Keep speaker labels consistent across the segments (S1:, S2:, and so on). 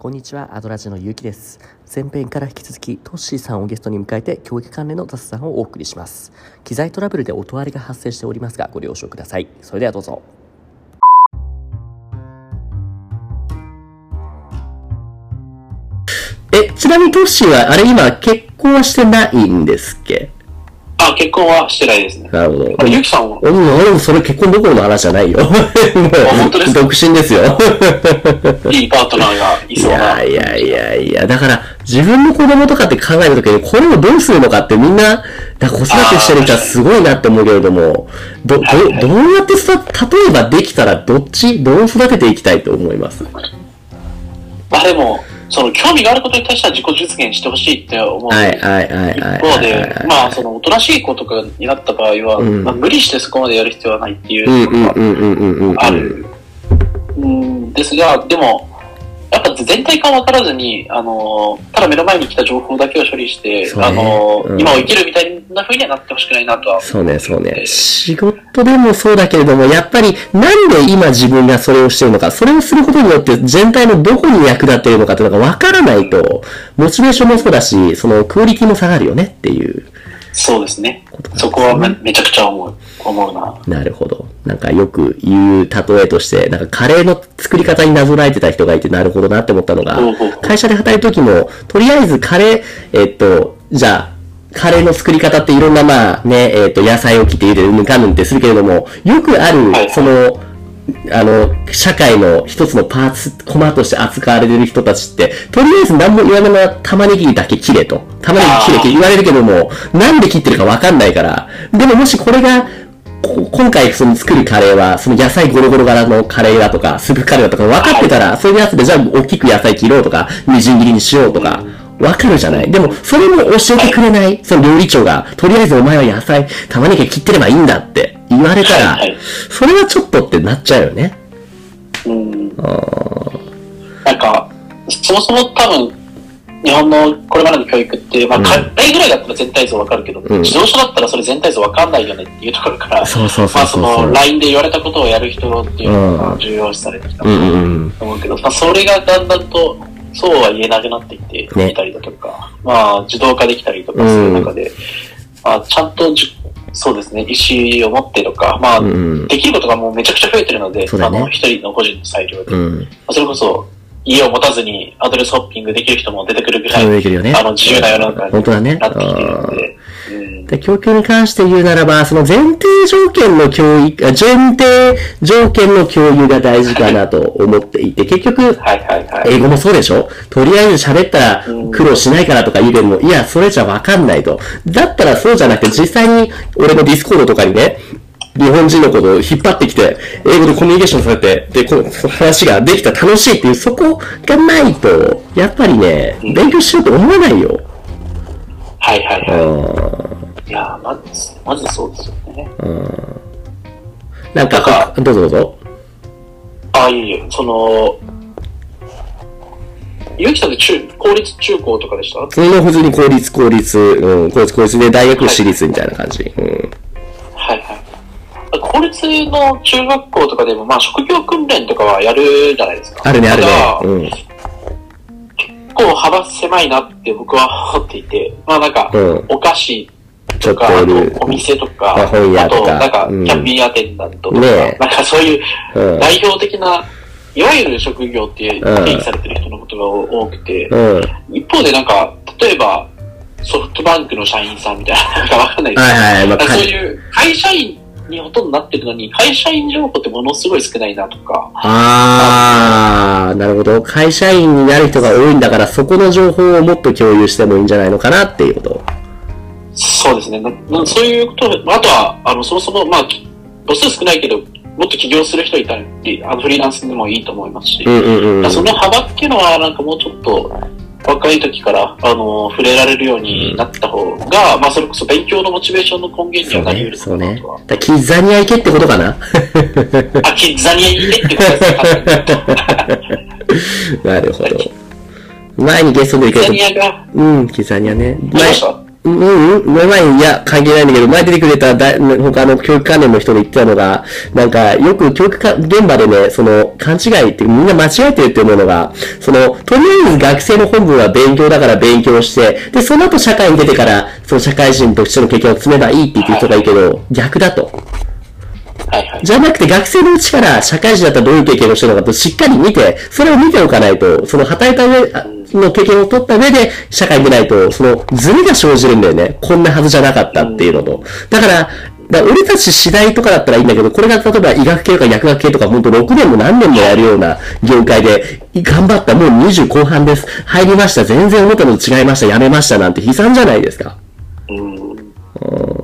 S1: こんにちは、アドラジのゆうきです。前編から引き続き、トッシーさんをゲストに迎えて、教育関連の雑談をお送りします。機材トラブルで音割れが発生しておりますが、ご了承ください。それではどうぞ。え、ちなみにトッシーは、あれ今、結婚はしてないんですっけ？
S2: あ、結婚はしてないですね。
S1: なるほど。
S2: あれ、ゆきさんは？
S1: 俺も、俺もそれ結婚どころの話じゃないよ。もう
S2: 本当ですか？
S1: 独身ですよ。
S2: いいパートナーがい
S1: い
S2: そうな。
S1: やいやいやいや、だから、自分の子供とかって考えるときに、これをどうするのかってみんな、だ子育てしてる人はすごいなって思うけれども、ど、ど、どうやってさ、例えばできたらどっち、どう育てていきたいと思います？
S2: まあでも、その興味があることに対しては自己実現してほしいって思う。
S1: はいはいはいはい。
S2: 一方で、まあ、その、おとなしい子とかになった場合は、
S1: うん
S2: まあ、無理してそこまでやる必要はないってい
S1: う
S2: のが
S1: うんうんうんうんうん。
S2: ある。うんですが、でも、やっぱ全体感分からずに、あの、ただ目の前に来た情報だけを処理して、
S1: ね
S2: あの、
S1: うん
S2: 今を生きるみたいな風にはなってほしくないなとは。
S1: そうね、そうね。仕事でもそうだけれども、やっぱり、なんで今自分がそれをしてるのか、それをすることによって全体のどこに役立っているのかっていうのが分からないと、モチベーションもそうだし、そのクオリティも下がるよねっていう
S2: そうですね。そこはめめちゃくちゃ思う、思うな。
S1: なるほど。なんかよく言う例えとして、なんかカレーの作り方になぞらえてた人がいて、なるほどなって思ったのが会社で働いた時も、とりあえずカレー、えっと、じゃあ、カレーの作り方っていろんなまあね、えっと、野菜を切って入れる、ぬかぬんってするけれども、よくある
S2: は、い
S1: その、あの、社会の一つのパーツ、コマとして扱われてる人たちって、とりあえず何も言わないまま玉ねぎだけ切れと。玉ねぎ切れって言われるけども、なんで切ってるかわかんないから。でももしこれが、こ今回その作るカレーは、その野菜ゴロゴロ柄のカレーだとか、スープカレーだとか分かってたら、そういうやつでじゃあ大きく野菜切ろうとか、みじん切りにしようとか、分かるじゃないでも、それも教えてくれない、その料理長が、とりあえずお前は野菜、玉ねぎ切ってればいいんだ言われたらそれはちょっとってなっちゃうよね。
S2: うん。なんか、そもそも多分、日本のこれまでの教育って、まあ、
S1: うん
S2: カレーぐらいだったら全体像わかるけど、
S1: うん
S2: 自動車だったらそれ全体像わかんないよねっていうところから、
S1: そうそうそ
S2: まあ、そ
S1: うそうそう。
S2: の、LINE で言われたことをやる人っていうの
S1: うん
S2: が重要視されてきた
S1: うんうんうん。
S2: と思うけど、まあ、それがだんだんと、そうは言えなくなっていって、
S1: ね
S2: いたりだとか、まあ、自動化できたりとかする中で、まあ、ちゃんとじ、そうですね、意思を持ってとか、まあ、
S1: うんうん。
S2: できることがもうめちゃくちゃ増えてるので、
S1: ね
S2: あの、一人の個人の裁量で。
S1: うん。
S2: それこそ、家を持たずにアドレスホッピングできる人も出てくるぐらい、
S1: ね。
S2: あの、自由な世の中に。なってきているの
S1: うん
S2: で、うん
S1: で、供給に関して言うならば、その前提条件の教育、あ前提条件の共有が大事かなと思っていて、結局。英語もそうでしょ？とりあえず喋ったら苦労しないからとか言うけども、いや、それじゃわかんないと。だったらそうじゃなくて、実際に俺のディスコードとかにね、日本人のことを引っ張ってきて、英語でコミュニケーションされて、で、この話ができたら楽しいっていう、そこがないと、やっぱりね、勉強しようと思わないよ。
S2: はいはいは
S1: うん
S2: い。いや、まず、まずそうですよね。
S1: なんか、
S2: なんか
S1: どうぞどうぞ。
S2: ああ、いいえ、その、ゆうきさんって中、公立中高とかでした？
S1: 普通の普通に公立、公立、うん、公立、公立で大学私立みたいな感じ。うん。
S2: はいはい。公立の中学校とかでも、まあ、職業訓練とかはやるじゃないですか。
S1: あるね、あるね。うん。
S2: 結構幅狭いなって僕は思っていて、まあなんか、
S1: うん
S2: お菓子
S1: ちょっといる
S2: と。お店とか、
S1: あ本屋とか
S2: あとなんか、
S1: うん
S2: キャンピングアテンダントとか、
S1: ねえ
S2: なんかそういう
S1: うん。
S2: 代表的な、いわゆる職業って
S1: うん
S2: 定義されてる人のことが多くて、
S1: うん。
S2: 一方でなんか、例えば、ソフトバンクの社員さんみたいな、なんかわかんないですけど、
S1: はいはい、まあ、
S2: そういう会社員にほとんどなってるのに、会社員情報ってものすごい少ないなとか、
S1: あー、なるほど。会社員になる人が多いんだから、そこの情報をもっと共有してもいいんじゃないのかなっていうこと。
S2: そうですね。ななそういうこと、あとは、あの、そもそも、まあ、き母数少ないけど、もっと起業する人いたり、あのフリーランスでもいいと思いますし、
S1: うんうんうん。
S2: その幅っていうのは、なんかもうちょっと、若い時から、あの、触れられるようになった方が、まあ、それこそ勉強のモチベーションの根源にはなり得
S1: ね、そうね
S2: るかなとは。。
S1: だからキッザニア行けってことかな
S2: あ、キッザニアにいてってことですね。
S1: なるほど。前にゲストで行け
S2: キッザニアが、
S1: うん、キッザニアね。前、うんうん、前、いや、関係ないんだけど、前出てくれた他の教育関連の人で言ってたのが、なんか、よく教育か現場でね、その、勘違いって、みんな間違えてるって思うのが、その、とりあえず学生の本分は勉強だから勉強して、で、その後社会に出てから、その社会人としての経験を積めばいいって言ってる人がいいけど、逆だと。
S2: はいはい。
S1: じゃなくて学生のうちから社会人だったらどういう経験をしてるのかとしっかり見て、それを見ておかないと、その働いた上あの経験を取った上で社会に出ないと、そのズレが生じるんだよね。こんなはずじゃなかったっていうのと。だから、だ俺たち次第とかだったらいいんだけど、これが例えば医学系とか薬学系とか、ほんと6年も何年もやるような業界で、頑張った、もう20後半です。入りました。全然思ったのと違いました。やめました。なんて悲惨じゃないですか。
S2: うん。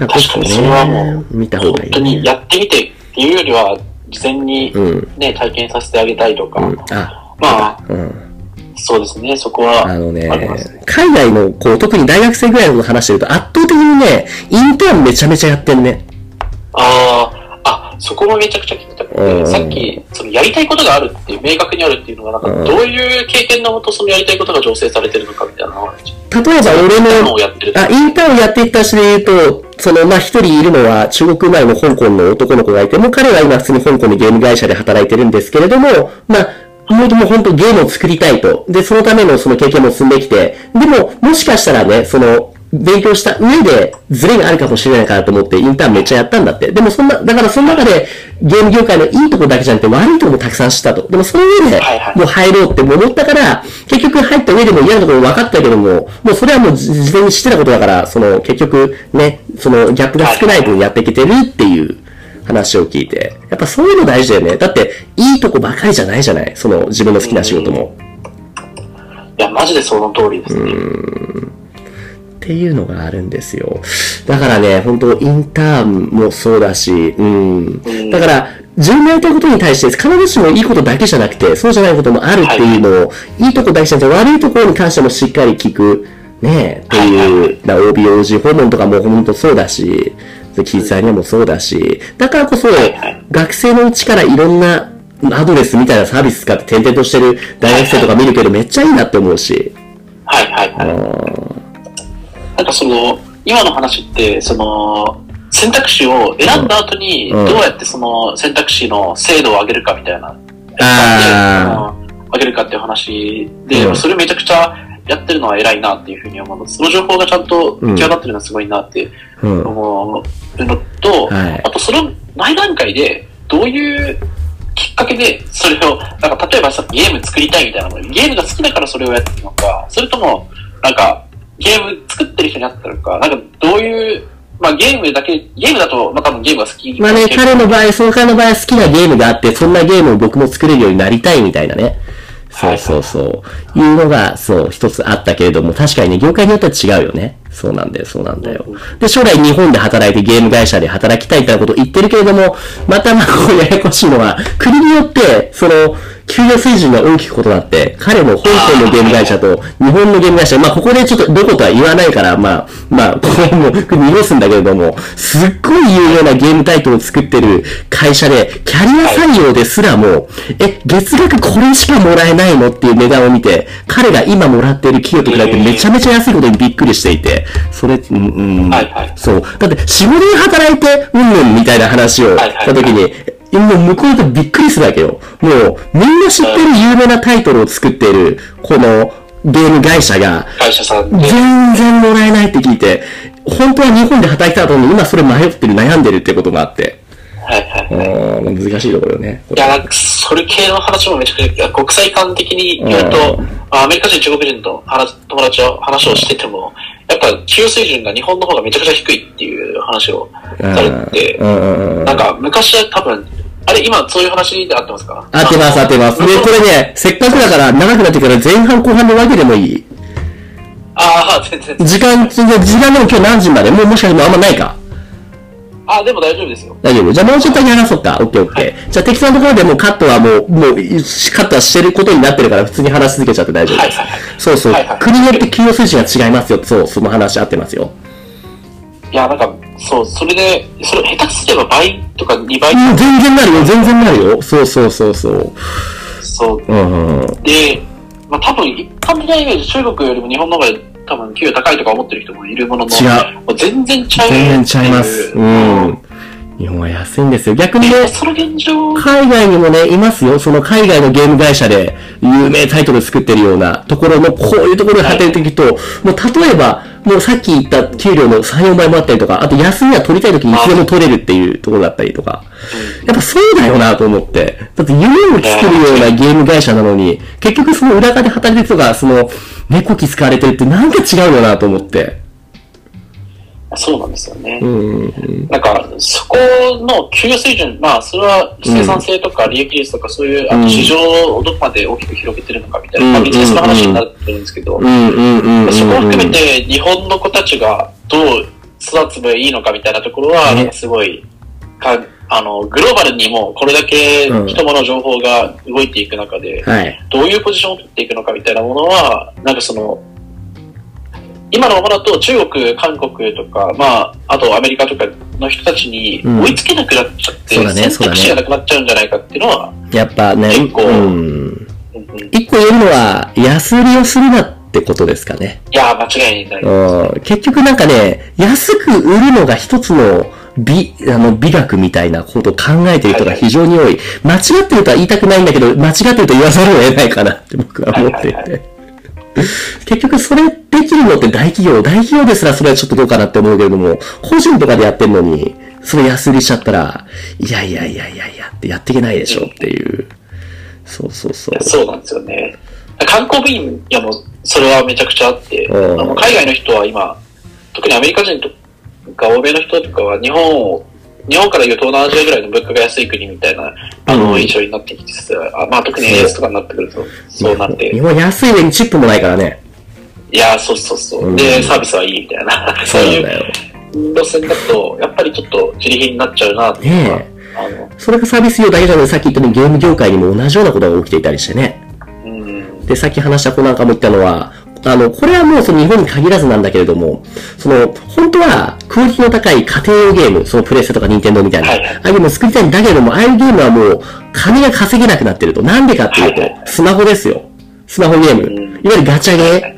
S1: だからこそ
S2: 確かにそれはも
S1: ね
S2: う、
S1: 見た方がいい、ね。
S2: 本当にやってみてっていうよりは、事前に
S1: うん
S2: ね、体験させてあげたいとか、
S1: うん。あ、
S2: まあ、
S1: うん。
S2: そうですね、そこは、
S1: あのね
S2: ありますね。、
S1: 海外の、こう、特に大学生ぐらいの話してると、圧倒的にね、インターンめちゃめちゃやってんね。
S2: ああ、あ、そこもめちゃくちゃ聞きたく
S1: うん
S2: て、さっき、そのやりたいことがあるっていう、明確にあるっていうのが、なんか、
S1: うん
S2: どういう経験のもとそのやりたいことが醸成されてるのかみたいな
S1: 例えば俺の
S2: のを、やってると。
S1: あ、インターンをやっていった人で言うと、その、まあ、一人いるのは中国生まれの香港の男の子がいて、もう彼は今普通に香港のゲーム会社で働いてるんですけれども、まあ、もう本当ゲームを作りたいと。で、そのためのその経験も積んできて、でも、もしかしたらね、その、勉強した上でズレがあるかもしれないからと思ってインターンめっちゃやったんだって。でもそんな、だからその中でゲーム業界のいいとこだけじゃなくて悪いとこもたくさん知ったと。でもその上でもう入ろうって思ったから、結局入った上でも嫌なところ分かったけども、もうそれはもう事前に知ってたことだから、その結局ね、そのギャップが少ない分やっていけてるっていう話を聞いて。やっぱそういうの大事だよね。だっていいとこばかりじゃないじゃないその自分の好きな仕事も。
S2: いや、マジでその通りですね。
S1: っていうのがあるんですよ。だからね、本当インターンもそうだし、うん。だから、自分のやりたいことに対して、必ずしもいいことだけじゃなくて、そうじゃないこともあるっていうのを、い、いとこだけじゃなくて、悪いところに関してもしっかり聞く、ね、っていう、だ OBOG 訪問とかも本当そうだし、キーツアニアもそうだし、だからこそ、学生のうちからいろんなアドレスみたいなサービス使って転々としてる大学生とか見るけど、めっちゃいいなって思うし。
S2: はいはいはい。なんかその、今の話って、その、選択肢を選んだ後に、
S1: うん。
S2: どうやってその選択肢の精度を上げるかみたいな、
S1: あ
S2: うん上げるかっていう話で、
S1: うん。
S2: それめちゃくちゃやってるのは偉いなっていうふうに思うので、その情報がちゃんと行き渡ってるのはすごいなって
S1: うん。
S2: 思うのと、
S1: はい。
S2: あとその前段階で、どういうきっかけで、それを、なんか例えばさ、ゲーム作りたいみたいなのゲームが好きだからそれをやってるのか、それとも、なんか、ゲーム作ってる人になったのか、なんかどういう、まあゲームだけ、ゲームだと、まあ多分ゲームが好き。
S1: まあね、彼の場合、その彼の場合は好きなゲームがあって、そんなゲームを僕も作れるようになりたいみたいなね。そうそうそう。いうのが、そう、一つあったけれども、確かにね、業界によっては違うよね。そうなんだよ、そうなんだよ。で、将来日本で働いてゲーム会社で働きたいみたいなことを言ってるけれども、またまあ、こうややこしいのは、国によって、その、給与水準が大きく異なって、彼も香港のゲーム会社と日本のゲーム会社、まあここでちょっとどことは言わないから、まあ、まあ、ここも濁すんだけれども、すっごい有名なゲームタイトルを作ってる会社で、キャリア採用ですらも、え、月額これしかもらえないのっていう値段を見て、彼が今もらっている企業と比べてめちゃめちゃ安いことにびっくりしていて、それ、うん、うん、
S2: はいはい。
S1: そう。だって、4、5年働いて、うんぬんみたいな話をしたときに、もう向こうでびっくりするわけよ。もう、みんな知ってる有名なタイトルを作っている、このゲーム会社が。全然もらえないって聞いて、本当は日本で働きたいとに今それ迷ってる、悩んでるってことがあって。
S2: はいはい。
S1: うん、難しいところよね。
S2: いや、なんか、それ系の話もめちゃくちゃ、国際観的に言うと、アメリカ人、中国人と話友達と話をしてても、やっぱ、給与水準が日本の方がめちゃくちゃ低いっていう話をされて。なんか、昔は多分、あれ、今、そういう話で合ってますか？
S1: 合ってます、合ってます。で、これね、せっかくだから長くなってから前半後半で分けてもいい
S2: ああ、全然。
S1: 時間、時間でも今日何時まで？もうもしかしてあんまないか？
S2: ああ、でも大丈夫ですよ。
S1: 大丈夫？じゃあもうちょっとだけ話そうか。オッケーオッケー。じゃあ適当なところでもうカットはもう、もう、カットはしてることになってるから普通に話し続けちゃって大丈夫です
S2: はいはいはい。
S1: そうそう
S2: はいはい。
S1: 国によって給与水準が違いますよ。そう、その話合ってますよ。
S2: いや、なんか、そう、それで、それ下手すれば倍とか2倍とか、
S1: うん、全然なるよ、全然なるよ。そうそうそうそう。
S2: そう。
S1: うん。
S2: で、まあ多分一般的なイメージ、中国よりも日本の方が多分給与高いとか思ってる人もいるものの、
S1: 違う
S2: 全然ちゃう。
S1: 全然ちゃいます。うん。日本は安いんですよ。逆にね、
S2: その現状、
S1: 海外にもね、いますよ。その海外のゲーム会社で有名タイトル作ってるようなところの、こういうところで働いてると、もう例えば、もうさっき言った給料の3、4倍もあったりとか、あと休みは取りたい時にいつでも取れるっていうところだったりとか、やっぱそうだよなと思って。だって夢を作るようなゲーム会社なのに、結局その裏側で働いてる人が、その、猫気使われてるってなんか違うよなと思って。
S2: そうなんですよね。
S1: うん。
S2: なんか、そこの給与水準、まあ、それは生産性とか利益率とか、そういう、あ
S1: うん
S2: と市場をどこまで大きく広げてるのかみたいな、
S1: うん
S2: まあ、ビジネスの話になってるんですけど。そこを含めて、日本の子たちがどう育つばいいのかみたいなところは、
S1: ね
S2: なんかすごい、かあの、グローバルにもこれだけ
S1: うん
S2: 人物情報が動いていく中で、
S1: はい。
S2: どういうポジションを取っていくのかみたいなものは、なんかその、今のままだと中国、韓国とか、まあ、あとアメリカとかの人たちに
S1: うん
S2: 追いつけなくなっちゃって、
S1: そうだね
S2: 選択肢がなくなっちゃうんじゃないかっていうのは、
S1: やっぱね、
S2: 結構
S1: うん。
S2: うんうん
S1: 一個言えるのは、安売りをするなってことですかね。
S2: いやー、間違いない。
S1: うん結局なんかね、安く売るのが一つの美、あの、美学みたいなことを考えている人が非常に多い。間違ってるとは言いたくないんだけど、間違ってると言わざるを得ないかなって僕は思ってい
S2: はいはい
S1: て。結局それできるのって大企業、大企業ですらそれはちょっとどうかなって思うけれども、個人とかでやってるのに、それ安売りしちゃったら、いやいやいやいやいやってやっていけないでしょっていう。そうそうそう。
S2: そうなんですよね。観光分野もそれはめちゃくちゃあって、
S1: うん
S2: あの海外の人は今、特にアメリカ人とか欧米の人とかは日本を、日本からいう東南アジアぐらいの物価が安い国みたいな、あの、
S1: うん
S2: 印象になってきてあまあ特に円安とかになってくると、そうなって、
S1: 日本安い上にチップもないからね。
S2: いやー、そうそうそう。
S1: うん
S2: で、サービスはいいみたいな、
S1: そ
S2: そうういう。路線だと、やっぱりちょっと自利品になっちゃうなっていうのは、
S1: ね
S2: あの、
S1: それがサービス業だけじゃなくて、さっき言ったようにゲーム業界にも同じようなことが起きていたりしてね。
S2: うん、
S1: で、さっき話した子なんかも言ったのは、あの、これはもうその日本に限らずなんだけれども、その、本当はクオリティの高い家庭用ゲーム、そのプレステとかニンテンドーみたいな、
S2: はい
S1: ああいうのを作りたいんだけれども、ああいうゲームはもう金が稼げなくなってると。なんでかっていうとスマホですよ。スマホゲーム。
S2: うん
S1: いわゆるガチャゲー。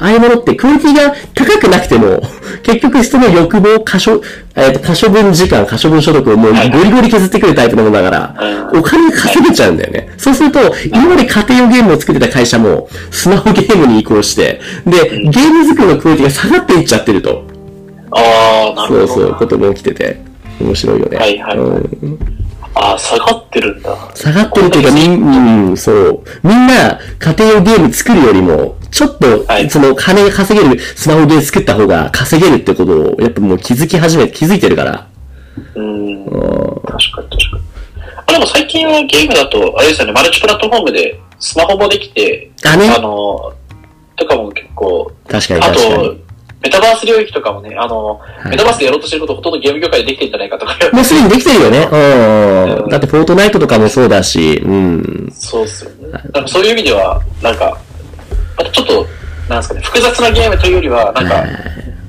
S2: うん
S1: ああいうものってクオリティが高くなくても、結局人の欲望、可処、えっ、と、可処分時間、可処分所得をもう
S2: はい
S1: ゴリゴリ削ってくるタイプのものだから、
S2: うん
S1: お金が稼げちゃうんだよね。そうすると、今まで家庭用ゲームを作ってた会社も、スマホゲームに移行して、で、ゲーム作りのクオリティが下がっていっちゃってると。
S2: ああ、なるほどな。
S1: そうそう、ことも起きてて、面白いよね。
S2: はいはい
S1: うん
S2: ああ、下がってるんだ。
S1: 下がってるというか、みん、うん、そう。みんな、家庭用ゲーム作るよりも、ちょっと
S2: は、い
S1: その、金が稼げるスマホゲーム作った方が稼げるってことを、やっぱもう気づき始め、気づいてるから。
S2: うん。確
S1: うん
S2: かに確かに。あ、でも最近はゲームだと、あれですよね、マルチプラットフォームで、スマホもできて、
S1: あね
S2: あの、とかも結構、
S1: 確かに
S2: あ
S1: 確かに
S2: と。、メタバース領域とかもね、あの、
S1: い
S2: メタバースでやろうとしてることほとんどゲーム業界でできてるんじゃないかとか。
S1: もうすでにできてるよね。う。
S2: うんん
S1: だって、フォートナイトとかもそうだし、うん。
S2: そうっすよね。そういう意味では、なんか、ちょっと、なんですかね、複雑なゲームというよりは、なんか、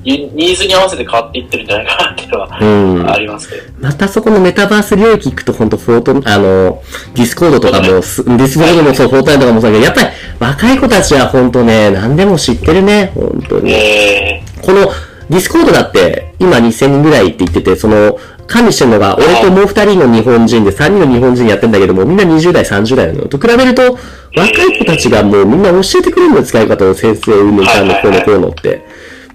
S2: ニーズに合わせて変わっていってるんじゃないかなっていうの
S1: うん。
S2: は、ありますけど。
S1: またそこのメタバース領域行くと、本当フォート、あの、ディスコードとかもす、ディスコードもそう、フォートナイトとかもそうだけど、やっぱり若い子たちは本当ね、何でも知ってるね、本当に。
S2: え
S1: このディスコードだって、今2000人ぐらいって言ってて、その、管理してるのが、俺ともう2人の日本人で3人の日本人やってんだけども、みんな20代、30代なの。と比べると、若い子たちがもうみんな教えてくれるの使い方を先生、うんぬんかんのこうのこうのって。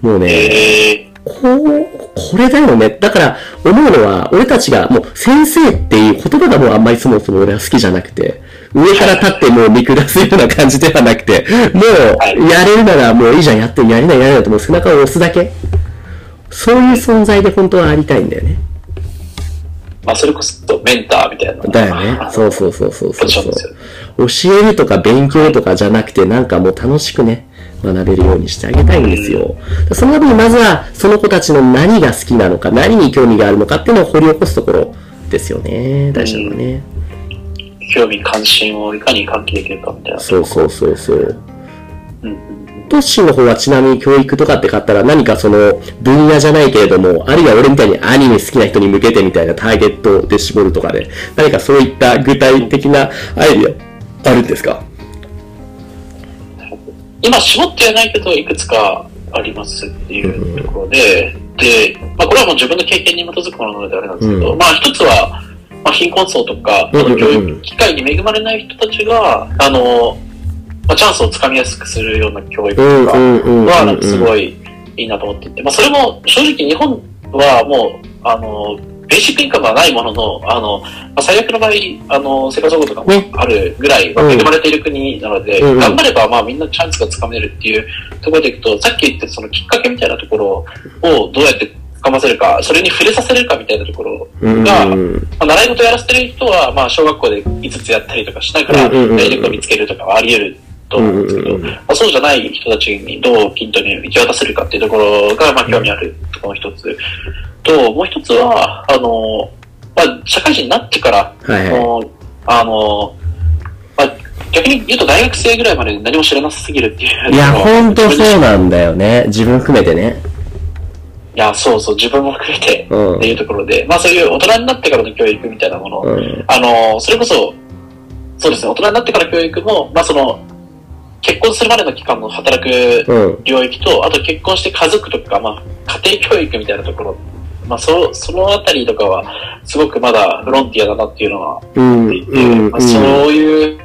S1: もう
S2: ー、
S1: ね、
S2: え
S1: こう、これだよね。だから、思うのは、俺たちが、もう、先生っていう言葉がもうあんまりそもそも俺は好きじゃなくて、上から立ってもう見下すような感じではなくて、もう、やれるならもういいじゃん、やって、やれない、やれないともう背中を押すだけ。そういう存在で本当はありたいんだよね。
S2: ー、まあそれこそメンターみたいな。
S1: だよね。そうそうそうそうそう
S2: ポジションですよ
S1: 教えるとか勉強とかじゃなくて、なんかもう楽しくね、学べるようにしてあげたいんですよ。そのためにまずは、その子たちの何が好きなのか、何に興味があるのかっていうのを掘り起こすところですよね。大事なのはね。
S2: 興味関心をいかに喚起できるかみたいな。
S1: そうそうそうそう。
S2: うんうん
S1: トッシーの方はちなみに教育とかって買ったら何かその分野じゃないけれども、あるいは俺みたいにアニメ好きな人に向けてみたいなターゲットで絞るとかで、何かそういった具体的なアイディアあるんですか？
S2: 今絞ってはないけど、いくつかありますっていうところで、で、まあこれはもう自分の経験に基づくものなのであれなんですけど、
S1: うん。
S2: まあ一つは、まあ貧困層とか、教育機会に恵まれない人たちが、あの、まあチャンスをつかみやすくするような教育と
S1: うん
S2: か。は、なんかすごいいいなと思っていて、まあそれも正直日本はもう、あの、ベーシックインカムはないものの、あの、まあ、最悪の場合、あの、生活保護とかも
S1: ね
S2: あるぐらい、恵まれている国なので、
S1: うんうん。
S2: 頑張れば、まあみんなチャンスがつかめるっていうところでいくと、さっき言ったそのきっかけみたいなところをどうやってつかませるか、それに触れさせるかみたいなところ
S1: うん
S2: が、
S1: うん。
S2: まあ、習い事やらせてる人は、まあ小学校で5つやったりとかしながら、
S1: うんうんうんうん。
S2: ダイレクトを見つけるとかはあり得ると思うんですけど、
S1: うんうんうん
S2: まあ、そうじゃない人たちにどう均等に行き渡せるかっていうところが、まあ、興味あるところの一つと、もう一つは、あの、まあ、社会人になってから、
S1: はいはい。
S2: あの、まあ、逆に言うと大学生ぐらいまで何も知らなさすぎるっていう。
S1: いや、ほんとそうなんだよね。自分含めてね。
S2: いや、そうそう、自分も含めて
S1: うん
S2: っていうところで、まあそういう大人になってからの教育みたいなもの、
S1: うん。
S2: あの、それこそ、そうですね、大人になってから教育も、まあその、結婚するまでの期間の働く
S1: うん。
S2: 領域と、あと結婚して家族とか、まあ、家庭教育みたいなところ、まあ、そそのあたりとかは、すごくまだフロンティアだなっていうのは
S1: うん。
S2: 思っていて、
S1: うん。
S2: まあ、そういう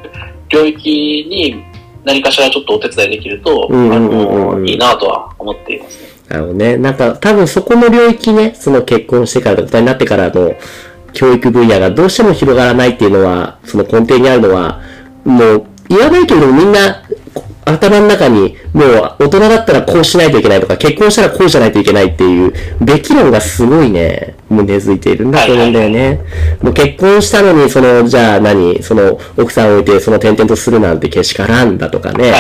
S2: 領域に何かしらちょっとお手伝いできると、
S1: うん
S2: あいいなとは思っていますね。
S1: なるほどね。なんか、多分そこの領域ね、その結婚してから大人になってからの教育分野がどうしても広がらないっていうのは、その根底にあるのは、もう、言わないけれどもみんな、こ頭の中に、もう大人だったらこうしないといけないとか、結婚したらこうじゃないといけないっていう、べき論がすごいね、もう根付いているんだと思うんだよね。もう結婚したのに、その、じゃあ何、その、奥さんを置いて、その転々とするなんてけしからんだとかね。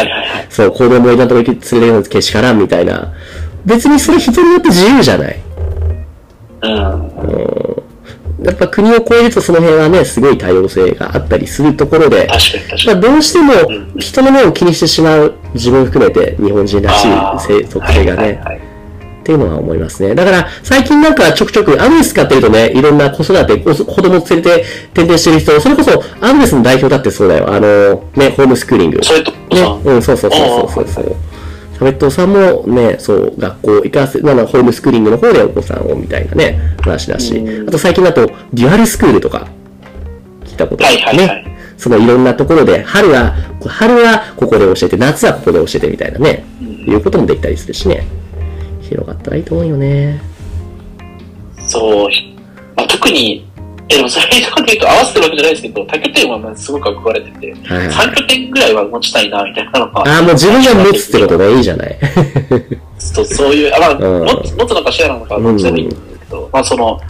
S1: そう、子供をいなとこ連れてるのけしからんみたいな。別にそれ人によって自由じゃない。
S2: うん。
S1: やっぱ国を超えるとその辺はね、すごい多様性があったりするところで、まあ
S2: に。
S1: どうしても
S2: うん
S1: 人の目を気にしてしまう自分含めて日本人らしい性特性がね、
S2: はいはいはい
S1: っていうのは思いますね。だから最近なんかちょくちょくアドレス使ってるとね、いろんな子育て、子子供を連れて転々してる人、それこそアドレスの代表だってそうだよ。あの、ね、ホームスクーリング。ね
S2: さ、、
S1: うん、そうそうそうそうそうそう。サメットさんもね、そう、学校行かせ、なんだホームスクーリングの方でお子さんをみたいなね、話だし
S2: う、ん
S1: あと最近だと、デュアルスクールとか、聞いたことあるね。
S2: はいはいはい
S1: そのいろんなところで、春は、春はここで教えて、夏はここで教えてみたいなね、いうこともできたりするしね。広がったらいいと思うよね。
S2: そう、まあ、特に、え、でもそれとかで言うと合わせてるわけじゃないですけど、多拠点はまあすごく憧れてて、
S1: はいはい
S2: 3拠点ぐらいは持ちたいな、みたいなのは。
S1: ああ、もう自分が持つってことでいいじゃない。
S2: そうそういう、あまあ、
S1: うん
S2: 持つ持つのかシェアなのか、どっちでもいいんだけど、まあその、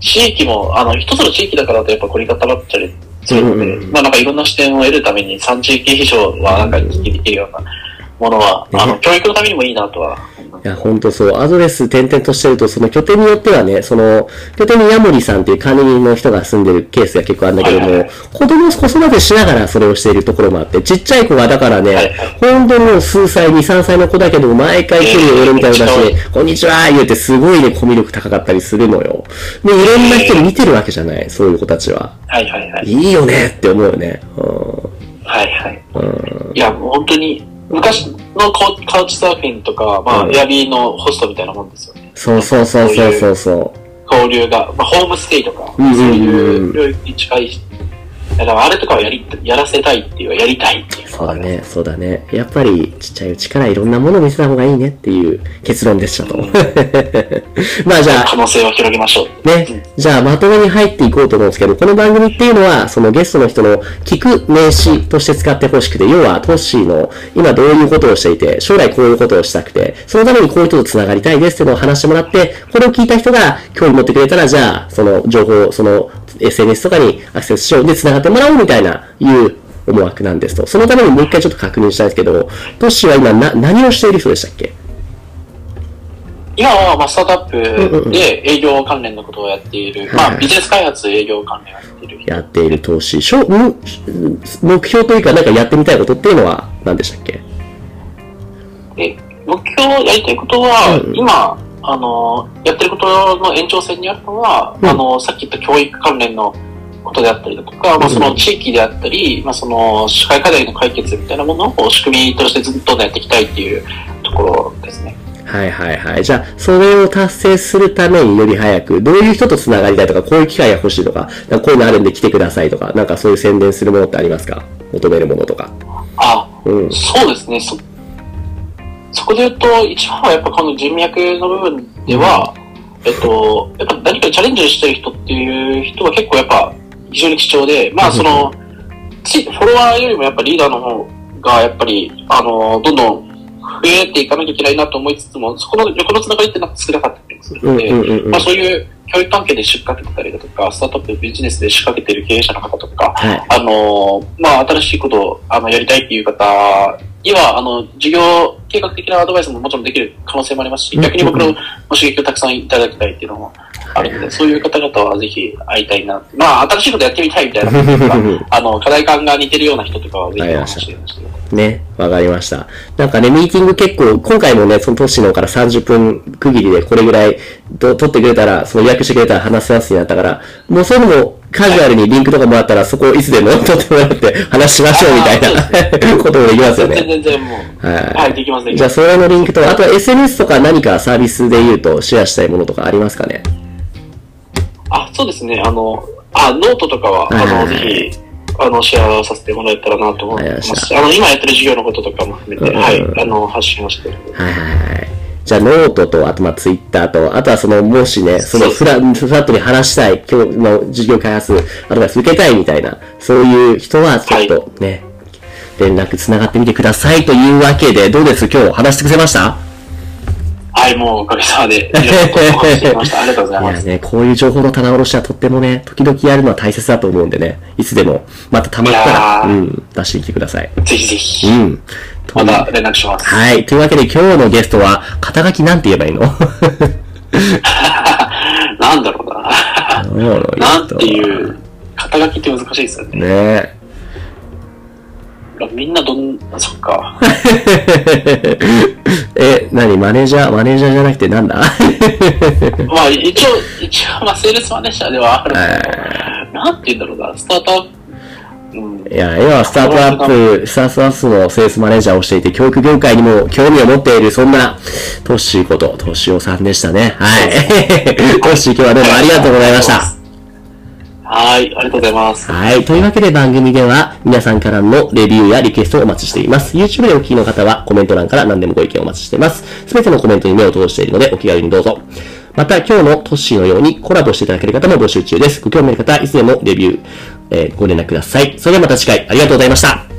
S2: 地域も、あの、一つの地域だからだとやっぱ凝り固まっちゃりするので、
S1: うんうん
S2: まあなんかいろんな視点を得るために3地域以上はなんかできるようなものは、
S1: ね
S2: あの、教育のためにもいいなとは思い
S1: や、ほんとそう。アドレス転々としてると、その拠点によってはね、その、拠点にヤモリさんっていう管理人の人が住んでるケースが結構あるんだけども、
S2: はいはいはい
S1: 子供を子育てしながらそれをしているところもあって、ちっちゃい子がだからね、
S2: はいはい
S1: 本当にもう数歳、2、3歳の子だけども、毎回距離を俺みたいなの出しこんにちは言うてすごいね、コミュ力高かったりするのよ。で、いろんな人見てるわけじゃない、そういう子たちは。
S2: はいはいはい。
S1: いいよねって思うよね。う
S2: はいはい。
S1: ん。うん。
S2: いや、もう本当に、昔のカウチサーフィンとか、まあ、
S1: うん
S2: エアビーのホストみたいなもんですよね。
S1: そうそうそうそうそうそう。
S2: 交流が、まあ、ホームステイとか、そういう領域に近いし、だからあれとかはやり、やらせたいっていうか、やりたいっていう
S1: そうだね、そうだね。やっぱり、ちっちゃいうちからいろんなものを見せた方がいいねっていう結論でしたと。まあじゃあ、
S2: 可能性を広げましょう。
S1: ね、じゃあまとめに入っていこうと思うんですけど、この番組っていうのは、そのゲストの人の聞く名詞として使ってほしくて、要はトッシーの今どういうことをしていて、将来こういうことをしたくて、そのためにこういう人と繋がりたいですっていうのを話してもらって、これを聞いた人が興味持ってくれたら、じゃあ、その情報、その SNS とかにアクセスしようで繋がってもらおうみたいな、いう思惑なんですと。そのためにもう一回ちょっと確認したいんですけど、トッシーは今な、何をしている人でしたっけ？
S2: 今は、まあ、スタートアップで営業関連のことをやっている、まあ、ビジネス開発営業関連をやっている。人。
S1: やっている投資、しょむ目標というか、なんかやってみたいことっていうのは何でしたっけ？
S2: で、目標やりたいことは、
S1: うん。
S2: 今、あの、やってることの延長線にあるのは、
S1: うん。
S2: あの、さっき言った教育関連のことであったりだとか、まあ、その地域であったり、まあ、その社会課題の解決みたいなものを仕組みとしてずっとやっていきたいっていうところですね。
S1: はいはいはい。じゃあ、それを達成するためにより早く、どういう人と繋がりたいとか、こういう機会が欲しいとか、なんかこういうのあるんで来てくださいとか、なんかそういう宣伝するものってありますか？求めるものとか。
S2: あ、
S1: うん。
S2: そうですね。そ、そこで言うと、一番はやっぱこの人脈の部分では、えっと、やっぱ何かチャレンジしてる人っていう人は結構やっぱ非常に貴重で、まあその、つフォロワーよりもやっぱリーダーの方がやっぱり、あの、どんどん増えていかなきゃいけないなと思いつつも、そこの横のつながりってなんか少なかったりもする
S1: うん
S2: ので、
S1: うんうんうん。
S2: まあそういう教育関係で仕掛けてたりだとか、スタートアップビジネスで仕掛けてる経営者の方とか、
S1: はい。
S2: あの、まあ、新しいことをあのやりたいっていう方には、あの、事業計画的なアドバイスももちろんできる可能性もありますし、
S1: うん
S2: 逆に僕のご刺激をたくさんいただきたいっていうのもあるので、そういう方々はぜひ会いたいな。まあ、新しいことやってみたいみたいな方とか、あの、課題感が似てるような人とかはぜひお話しして
S1: ね、わかりました。なんかね、ミーティング結構、今回もね、そのトッシーの方から30分区切りでこれぐらいと取ってくれたら、その予約してくれたら話せますになったから、もうそういうのもカジュアルにリンクとかもらったら、そこをいつでも 取ってもらって話しましょうみたいなこともできますよ
S2: 全然
S1: ね。
S2: 全然もう、
S1: はい
S2: はい、できます、でき
S1: じゃあ。それのリンクと、あとは SNS とか何かサービスで言うとシェアしたいものとかありますかね？
S2: あ、そうですね、あの、あ、ノートとかは、あの、
S1: はい
S2: ぜひ、あの、シェアさせてもらえたらなと思いま
S1: わかりまし
S2: す。あの、今やってる事業のこととかも含めて、
S1: うん
S2: はい、あの、発信をしてる。
S1: はいはいはい。じゃあ、ノートと、あと、まあ、ツイッターと、あとはその、もしね、そのフラ、フラットに話したい、今日の事業開発、アドバイス受けたいみたいな、そういう人は、ちょっとね、連絡つながってみてくださいというわけで、どうです？今日話してくれました？
S2: はい、もうおかげさまで、いろいろとお話ししてきました。ありがとうございます。
S1: いやね、こういう情報の棚卸しはとってもね、時々やるのは大切だと思うんでね、いつでも、また溜まった
S2: い
S1: ら、うん、出してきてください。
S2: ぜひぜひ、
S1: うん。
S2: また連絡します。
S1: はい。というわけで今日のゲストは、肩書きなんて言えばいいの？
S2: なんだろうな。なんていう、肩書きって難しいですよね。
S1: ね
S2: みんなどん、あそっか。
S1: え、何マネージャーマネージャーじゃなくてなんだ？
S2: まあ、一応、一応、まあ、セールスマネージャーではあるけど、なんて言うんだろうな、スタートアップ、うん、
S1: いや、要はスタートアップ、スタートアップのセールスマネージャーをしていて、教育業界にも興味を持っている、そんな、トッシーこと、トッシオさんでしたね。はい。トッシー今日はどうもありがとうございました。
S2: はい、ありがとうございます。
S1: はい。というわけで番組では皆さんからのレビューやリクエストをお待ちしています。YouTube でお聞きの方はコメント欄から何でもご意見をお待ちしています。すべてのコメントに目を通しているのでお気軽にどうぞ。また今日のトッシーのようにコラボしていただける方も募集中です。ご興味ある方はいつでもレビュー、えーご連絡ください。それではまた次回ありがとうございました。